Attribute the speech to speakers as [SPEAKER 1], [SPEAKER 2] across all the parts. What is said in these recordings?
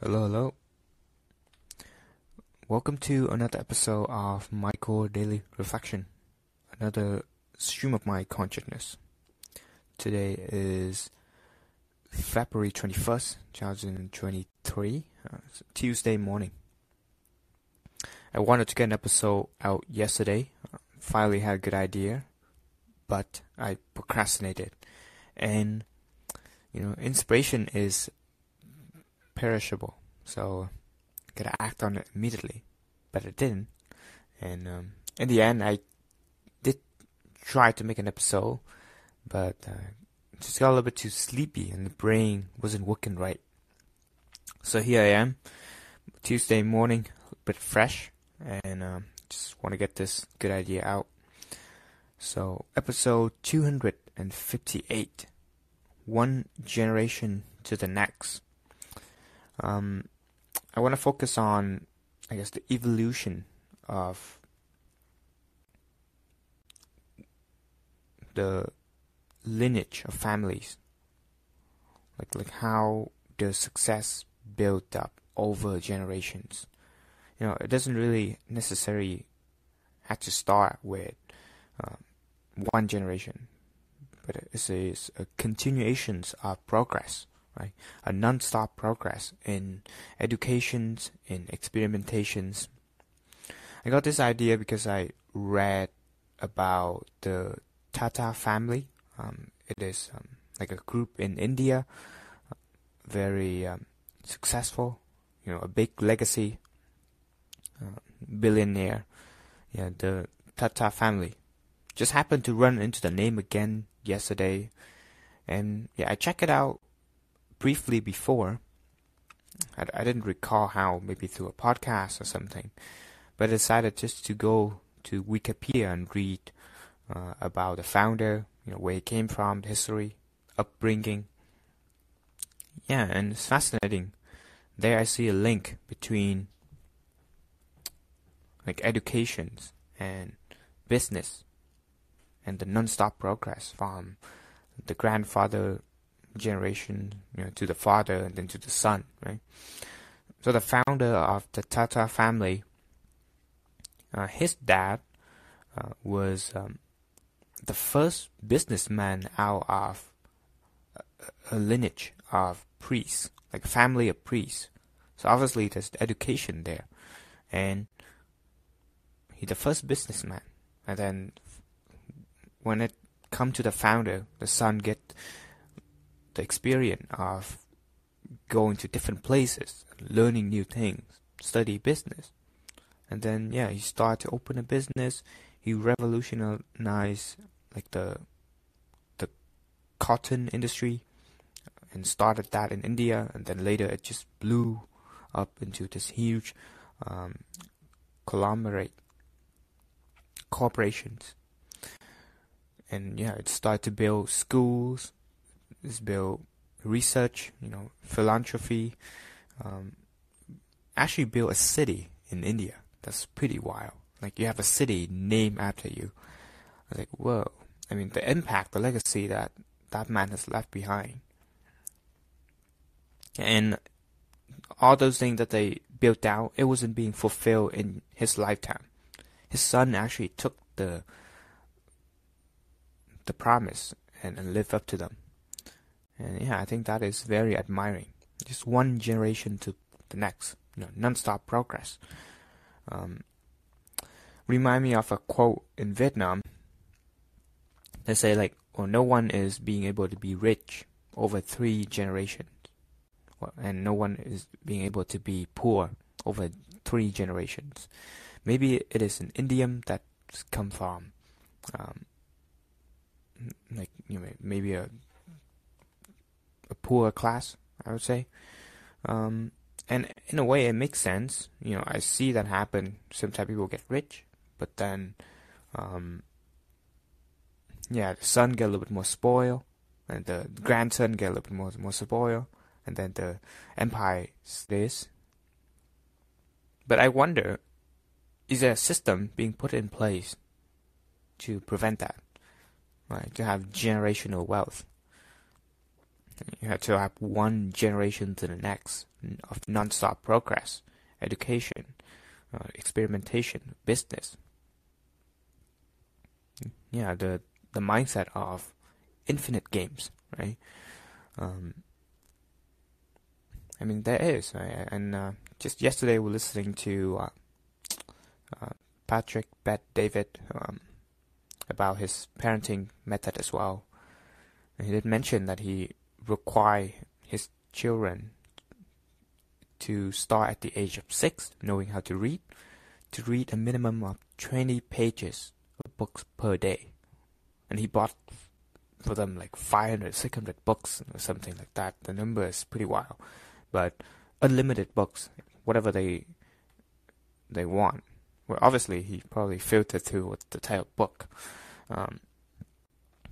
[SPEAKER 1] Hello, hello. Welcome to another episode of Michael Daily Reflection, another stream of my consciousness. Today is February 21st, 2023, uh, Tuesday morning. I wanted to get an episode out yesterday. Uh, finally had a good idea, but I procrastinated. And, you know, inspiration is perishable. So gotta act on it immediately. But I didn't. And um, in the end, I did try to make an episode, but uh, just got a little bit too sleepy and the brain wasn't working right. So here I am, Tuesday morning, a bit fresh, and um, just want to get this good idea out. So, episode 258 One Generation to the Next. Um, I want to focus on, I guess, the evolution of the lineage of families. Like, like how the success built up over generations. You know, it doesn't really necessarily have to start with um, one generation, but it's a, it's a continuation of progress right? A non-stop progress in educations, in experimentations. I got this idea because I read about the Tata family. Um, it is um, like a group in India, very um, successful, you know, a big legacy, uh, billionaire. Yeah, the Tata family. Just happened to run into the name again yesterday, and yeah, I check it out briefly before. I, I didn't recall how, maybe through a podcast or something, but I decided just to go to Wikipedia and read uh, about the founder, you know, where he came from, history, upbringing. Yeah, and it's fascinating. There I see a link between like educations and business and the non-stop progress from the grandfather generation you know, to the father and then to the son, right? So the founder of the Tata family, uh, his dad uh, was um, the first businessman out of a, lineage of priests, like a family of priests. So obviously there's education there, and he's the first businessman. And then when it come to the founder, the son get the experience of going to different places, learning new things, study business. And then yeah, he started to open a business. He revolutionized like the the cotton industry and started that in India and then later it just blew up into this huge um, conglomerate corporations and yeah it started to build schools is build research, you know, philanthropy, um, actually build a city in India. That's pretty wild. Like you have a city named after you. I was like, whoa. I mean, the impact, the legacy that that man has left behind. And all those things that they built out, it wasn't being fulfilled in his lifetime. His son actually took the the promise and, and lived up to them. And yeah, I think that is very admiring. Just one generation to the next, you know, non-stop progress. Um, remind me of a quote in Vietnam. They say like, "Well, no one is being able to be rich over three generations, and no one is being able to be poor over three generations." Maybe it is an idiom that's come from, um, like you know, maybe a a poor class, I would say. Um, and in a way, it makes sense. You know, I see that happen. Sometimes people get rich, but then, um, yeah, the son get a little bit more spoil, and the grandson get a little bit more more spoil, and then the empire stays. But I wonder, is there a system being put in place to prevent that? Right, to have generational wealth. You have to have one generation to the next of non-stop progress, education, uh, experimentation, business. Yeah, the the mindset of infinite games, right? Um, I mean, there is, right? and uh, just yesterday we were listening to uh, uh, Patrick Bet David um, about his parenting method as well. And he did mention that he require his children to start at the age of six, knowing how to read, to read a minimum of 20 pages of books per day. And he bought for them like 500, 600 books or something like that. The number is pretty wild. But unlimited books, whatever they they want. Well, obviously, he probably filtered through what the type of book. Um,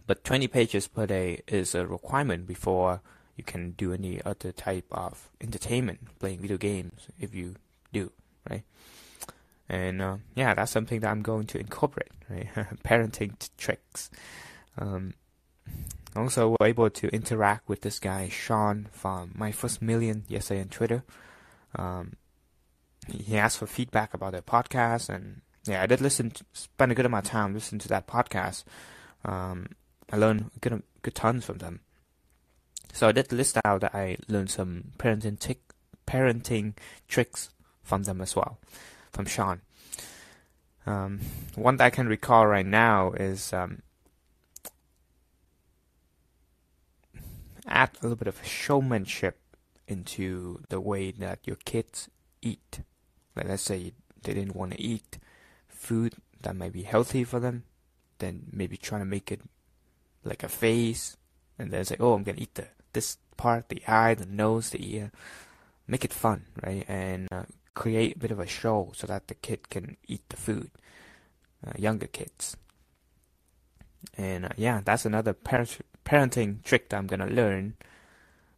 [SPEAKER 1] but 20 pages per day is a requirement before you can do any other type of entertainment, playing video games, if you do, right? And uh, yeah, that's something that I'm going to incorporate, right? Parenting tricks. Um, also, we're able to interact with this guy, Sean, from My First Million yesterday on Twitter. Um, he asked for feedback about the podcast, and yeah, I did listen, to, spend a good amount of time listening to that podcast. Um, I learned good, good tons from them. So I did list out that I learned some parenting tick, parenting tricks from them as well, from Sean. Um, one that I can recall right now is um, add a little bit of showmanship into the way that your kids eat. Like let's say they didn't want to eat food that might be healthy for them, then maybe trying to make it like a face, and then say, oh, I'm gonna eat the this part, the eye, the nose, the ear. Make it fun, right? And uh, create a bit of a show so that the kid can eat the food. Uh, younger kids. And uh, yeah, that's another parent parenting trick that I'm gonna learn.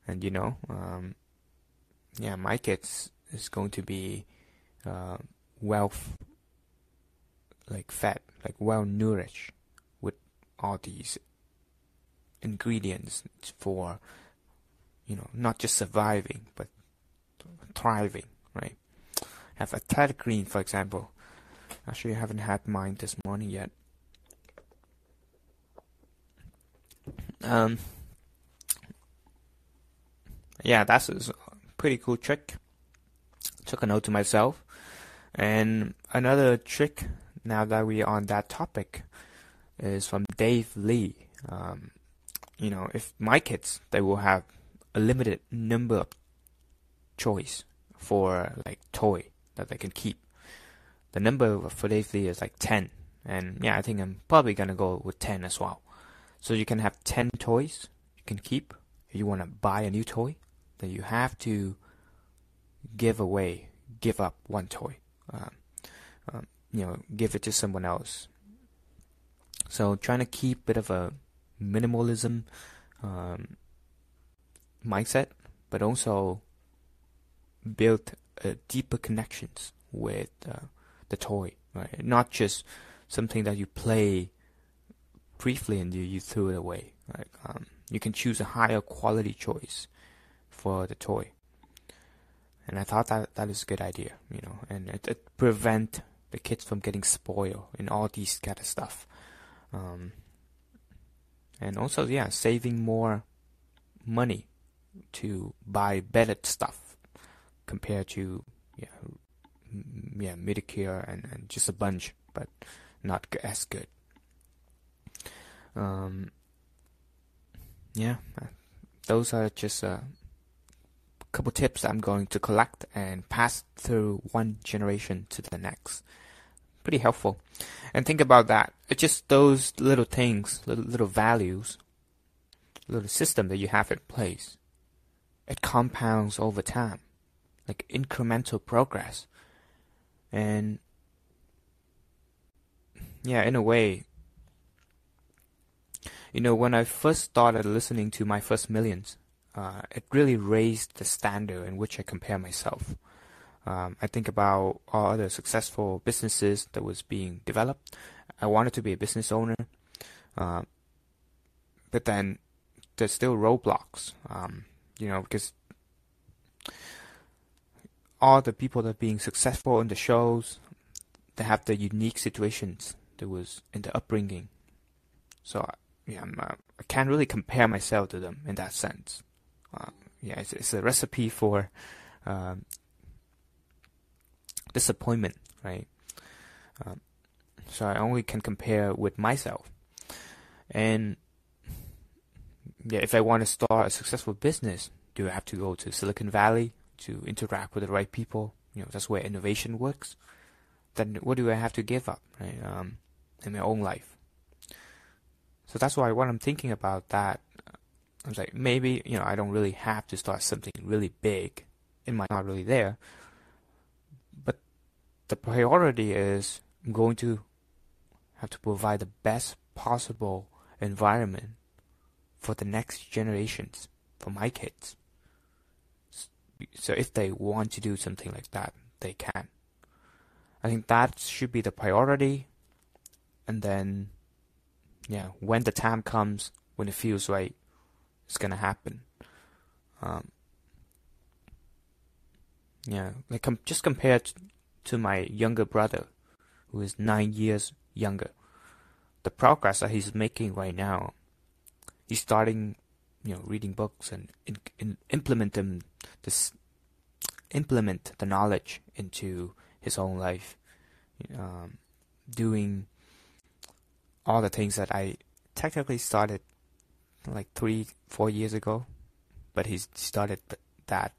[SPEAKER 1] And you know, um, yeah, my kids is going to be uh, well, like fed, like well nourished with all these ingredients for you know not just surviving but thriving right? Have athletic green for example. Actually I haven't had mine this morning yet. Um yeah that's a pretty cool trick. Took a note to myself. And another trick now that we're on that topic is from Dave Lee. Um, you know, if my kids, they will have a limited number of choice for like toy that they can keep. The number of for lately is like 10. And yeah, I think I'm probably to go with 10 as well. So you can have 10 toys you can keep. If you want to buy a new toy, then you have to give away, give up one toy. Um, um, you know, give it to someone else. So trying to keep a bit of a minimalism um, mindset, but also build uh, deeper connections with uh, the toy, right? Not just something that you play briefly and you, you threw it away. Right? Um, you can choose a higher quality choice for the toy. And I thought that that is a good idea, you know, and it, it prevent the kids from getting spoiled in all these kind of stuff. Um, and also yeah saving more money to buy better stuff compared to yeah yeah mediocre and, and just a bunch but not as good. Um yeah uh, those are just a couple tips I'm going to collect and pass through one generation to the next pretty helpful. And think about that. It's just those little things, little, little values, little system that you have in place. It compounds over time, like incremental progress. And yeah, in a way, you know, when I first started listening to my first millions, uh, it really raised the standard in which I compare myself. Um, I think about all other successful businesses that was being developed. I wanted to be a business owner, uh, but then there's still roadblocks. Um, you know, because all the people that are being successful in the shows, they have the unique situations that was in the upbringing. So yeah, uh, i can't really compare myself to them in that sense. Uh, yeah, it's, it's, a recipe for um, disappointment, right? Um, so I only can compare with myself. And yeah, if I want to start a successful business, do I have to go to Silicon Valley to interact with the right people? You know, that's where innovation works. Then what do I have to give up, right? Um, in my own life. So that's why when I'm thinking about that, I was like, maybe you know, I don't really have to start something really big. It might not really there, the priority is I'm going to have to provide the best possible environment for the next generations, for my kids. So if they want to do something like that, they can. I think that should be the priority. And then, yeah, when the time comes, when it feels right, it's gonna happen. Um, yeah, like com- just compared to my younger brother, who is nine years younger, the progress that he's making right now he's starting, you know, reading books and in, implement them, this, implement the knowledge into his own life, um, doing all the things that I technically started like three, four years ago, but he started th- that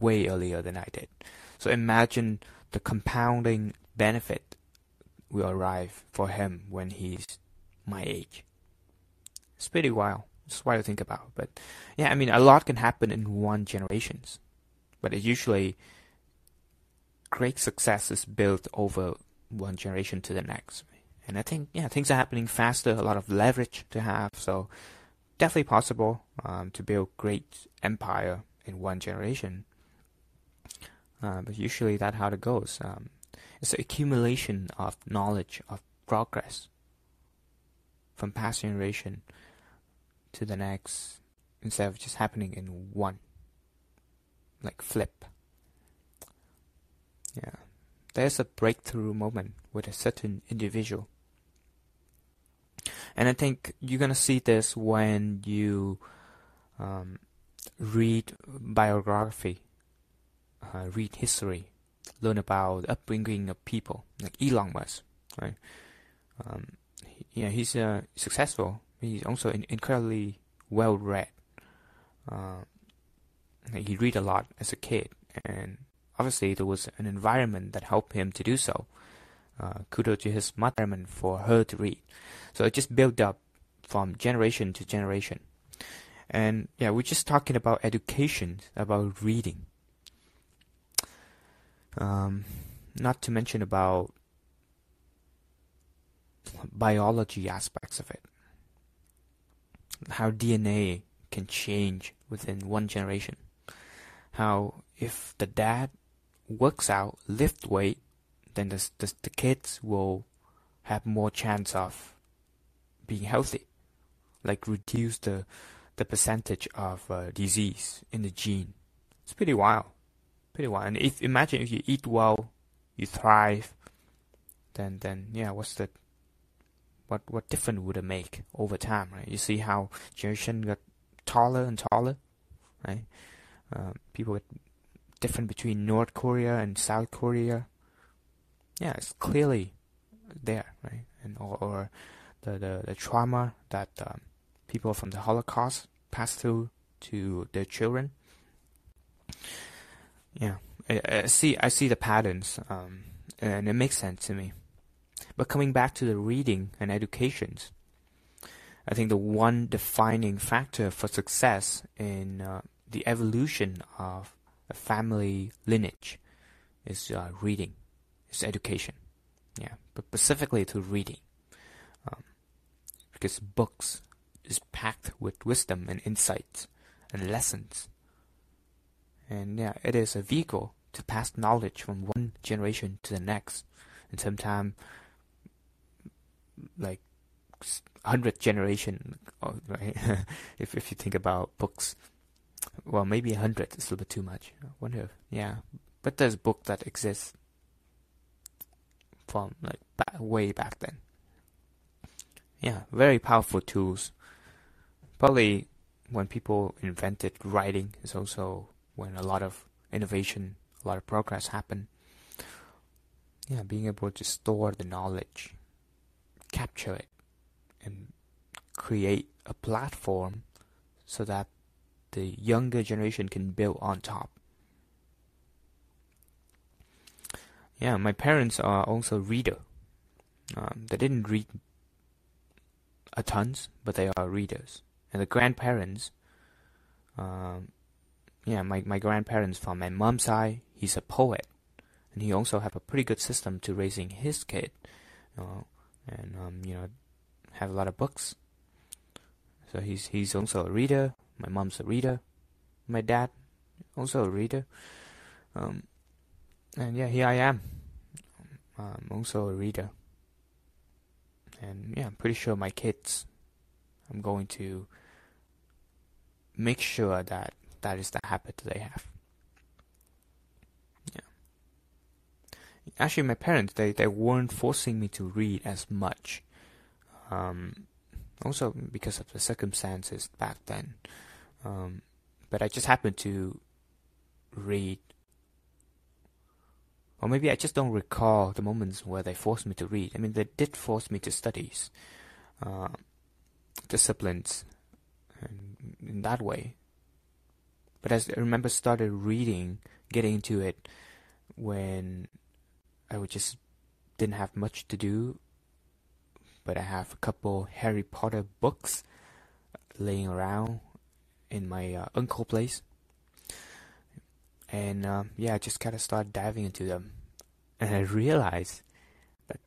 [SPEAKER 1] way earlier than I did. So imagine the compounding benefit will arrive for him when he's my age. It's pretty wild. It's wild to think about. But yeah, I mean, a lot can happen in one generations, but it usually great success is built over one generation to the next. And I think yeah, things are happening faster. A lot of leverage to have. So definitely possible um, to build great empire in one generation. Uh, but usually that's how it goes. Um, it's an accumulation of knowledge of progress from past generation to the next instead of just happening in one like flip yeah there's a breakthrough moment with a certain individual and i think you're gonna see this when you um, read biography uh, read history learn about the upbringing of people like elon musk right um, yeah he's uh, successful he's also incredibly well read. Uh, he read a lot as a kid, and obviously there was an environment that helped him to do so. Uh, kudos to his mother for her to read. So it just built up from generation to generation. And yeah, we're just talking about education, about reading. Um, not to mention about biology aspects of it how DNA can change within one generation. How if the dad works out, lift weight, then the, the, the kids will have more chance of being healthy. Like reduce the the percentage of uh, disease in the gene. It's pretty wild, pretty wild. And if imagine if you eat well, you thrive, then then yeah, what's the what what difference would it make over time, right? You see how generation got taller and taller, right? Uh, people get different between North Korea and South Korea. Yeah, it's clearly there, right? And or, or the, the the trauma that um, people from the Holocaust passed through to their children. Yeah, I, I see I see the patterns, um, and it makes sense to me. But coming back to the reading and educations, I think the one defining factor for success in uh, the evolution of a family lineage is uh, reading, is education. Yeah, but specifically to reading, um, because books is packed with wisdom and insights and lessons. And yeah, it is a vehicle to pass knowledge from one generation to the next, and sometimes like hundred generation, oh, right? if if you think about books, well, maybe hundred is a little bit too much. I wonder, if, yeah, but there's book that exists from like way back then. Yeah, very powerful tools. Probably when people invented writing is also when a lot of innovation, a lot of progress happen. Yeah, being able to store the knowledge, capture it, and create a platform so that the younger generation can build on top. Yeah, my parents are also reader. Um, they didn't read a tons, but they are readers. And the grandparents, um, yeah, my, my grandparents from my mom's side, he's a poet, and he also have a pretty good system to raising his kid, you know, and um, you know, have a lot of books. So he's he's also a reader. My mom's a reader. My dad also a reader. Um, and yeah, here I am. I'm also a reader. And yeah, I'm pretty sure my kids, I'm going to make sure that that is the habit they have. Yeah. Actually, my parents, they, they weren't forcing me to read as much. Um, also because of the circumstances back then. Um, but I just happened to read or maybe I just don't recall the moments where they forced me to read. I mean, they did force me to studies, uh, disciplines, in that way. But I remember, started reading, getting into it when I would just didn't have much to do. But I have a couple Harry Potter books laying around in my uh, uncle place and um, yeah, I just kind of started diving into them, and I realized that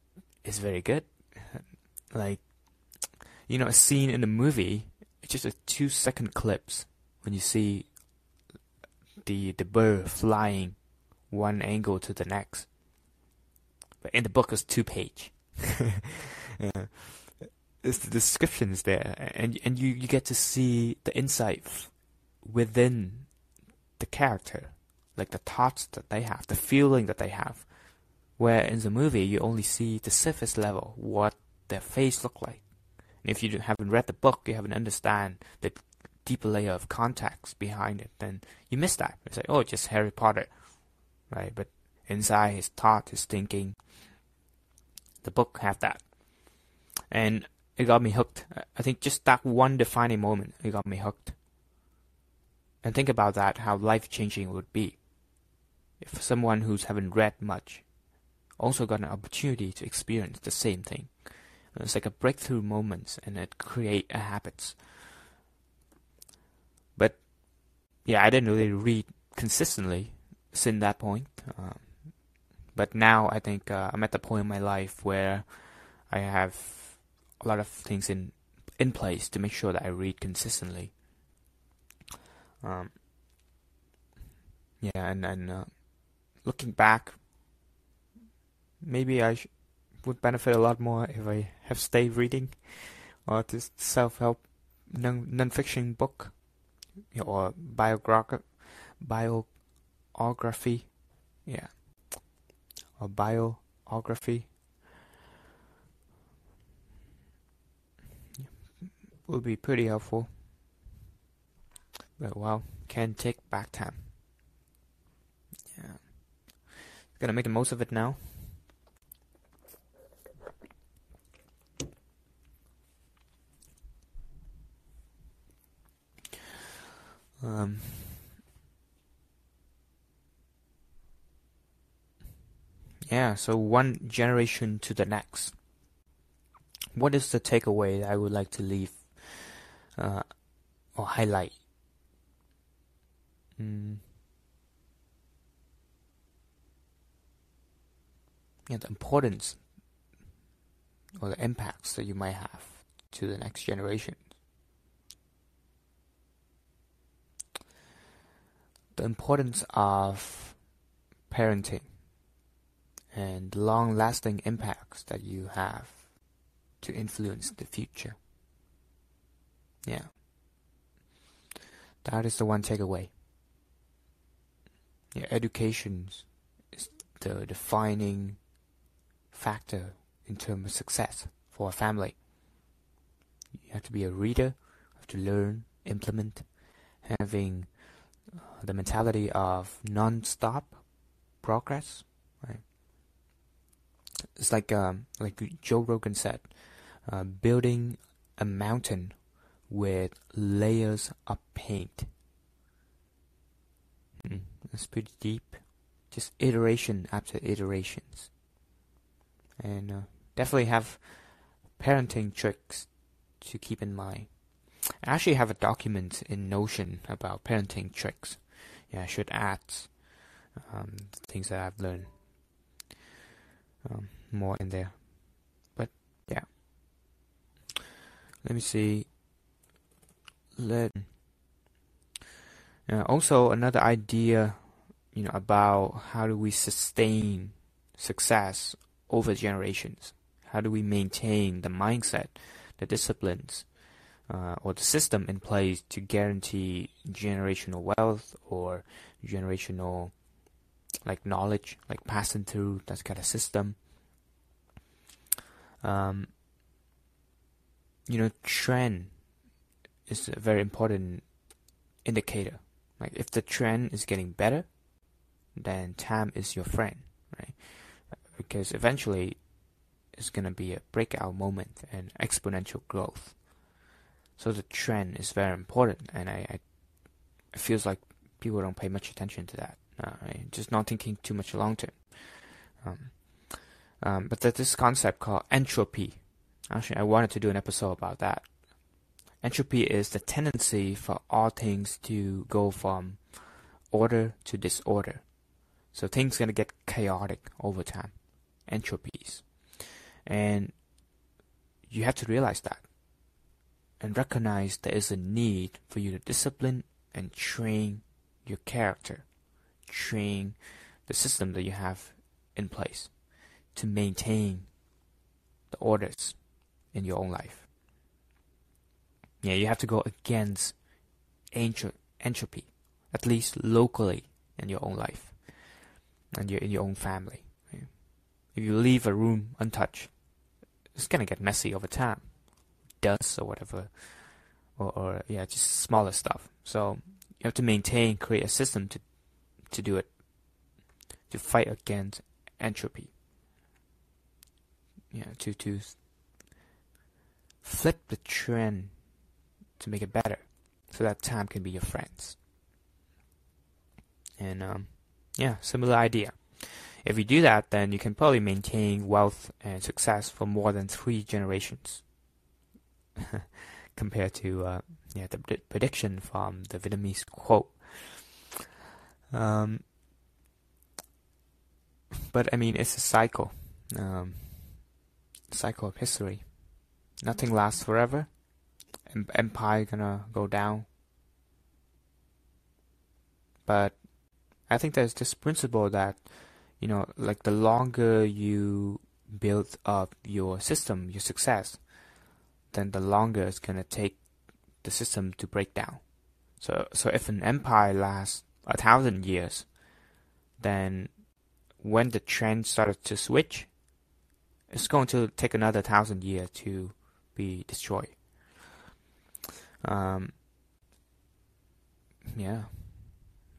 [SPEAKER 1] it's very good. Like, you know, a scene in a movie, it's just a two second clips when you see the the bird flying one angle to the next. But in the book, it's two page. yeah. It's the descriptions there, and and you, you get to see the insight within the character like the thoughts that they have, the feeling that they have. Where in the movie you only see the surface level, what their face look like. And if you haven't read the book, you haven't understand the deeper layer of context behind it, then you miss that. It's like, oh, just Harry Potter, right? But inside his thought, his thinking, the book have that, and it got me hooked. I think just that one defining moment, it got me hooked. And think about that, how life changing it would be if someone who's haven't read much also got an opportunity to experience the same thing. It's like a breakthrough moment and it create a habits. But yeah, I didn't really read consistently since that point. Um, but now I think uh, I'm at the point in my life where I have a lot of things in in place to make sure that I read consistently. Um, yeah, and and uh, looking back, maybe I sh- would benefit a lot more if I have stayed reading or this self-help non- non-fiction book or biography, biography, yeah, or biography. Would be pretty helpful. But well, can take back time. Yeah, gonna make the most of it now. Um, yeah, so one generation to the next. What is the takeaway I would like to leave uh, or highlight? Mm. know, the importance or the impacts that you might have to the next generation. The importance of parenting and the long lasting impacts that you have to influence the future. Yeah. That is the one takeaway. Yeah, education is the defining factor in terms of success for a family. You have to be a reader, you have to learn, implement, having the mentality of non-stop progress. Right? It's like um, like Joe Rogan said, uh, building a mountain with layers of paint. Mm, that's pretty deep. Just iteration after iterations. And uh, definitely have parenting tricks to keep in mind. I actually have a document in Notion about parenting tricks. Yeah, I should add um, things that I've learned um, more in there. But yeah, let me see. Let uh, also another idea, you know, about how do we sustain success over generations? How do we maintain the mindset, the disciplines, uh, or the system in place to guarantee generational wealth or generational like knowledge, like passing through that kind of system. Um, you know, trend is a very important indicator. Like if the trend is getting better, then time is your friend, right? Because eventually it's gonna be a breakout moment and exponential growth. So the trend is very important, and I, I it feels like people don't pay much attention to that. Uh, right? Just not thinking too much long term. Um, um, but there's this concept called entropy. Actually, I wanted to do an episode about that. Entropy is the tendency for all things to go from order to disorder. So things gonna get chaotic over time. Entropies. And you have to realize that and recognize there is a need for you to discipline and train your character, train the system that you have in place to maintain the orders in your own life. Yeah, you have to go against entropy, at least locally in your own life and your, in your own family. If you leave a room untouched, it's gonna get messy over time dust or whatever, or, or yeah, just smaller stuff. So you have to maintain, create a system to to do it, to fight against entropy. Yeah, to to flip the trend to make it better, so that time can be your friends. And um, yeah, similar idea. If you do that, then you can probably maintain wealth and success for more than three generations. compared to uh, yeah the prediction from the Vietnamese quote. Um, but I mean, it's a cycle, um, cycle of history. Nothing lasts forever. Empire gonna go down. But I think there's this principle that, you know, like the longer you build up your system, your success, then the longer it's gonna take the system to break down. So so if an empire lasts a thousand years, then when the trend started to switch, it's going to take another thousand years to be destroyed. Um, yeah,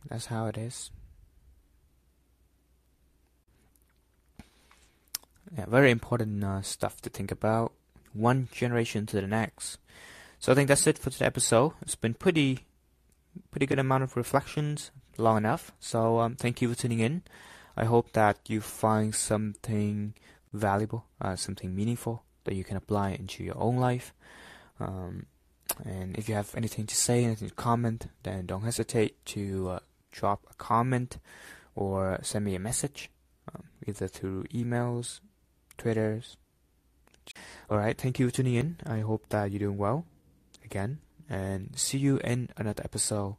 [SPEAKER 1] that's how it is. Yeah, very important uh, stuff to think about one generation to the next. So I think that's it for today's episode. It's been pretty, pretty good amount of reflections, long enough. So um, thank you for tuning in. I hope that you find something valuable, uh, something meaningful that you can apply into your own life. Um, and if you have anything to say, anything to comment, then don't hesitate to uh, drop a comment or send me a message, um, either through emails, Twitters, Alright, thank you for tuning in. I hope that you're doing well again. And see you in another episode,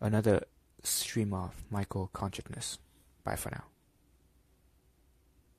[SPEAKER 1] another stream of Michael Consciousness. Bye for now.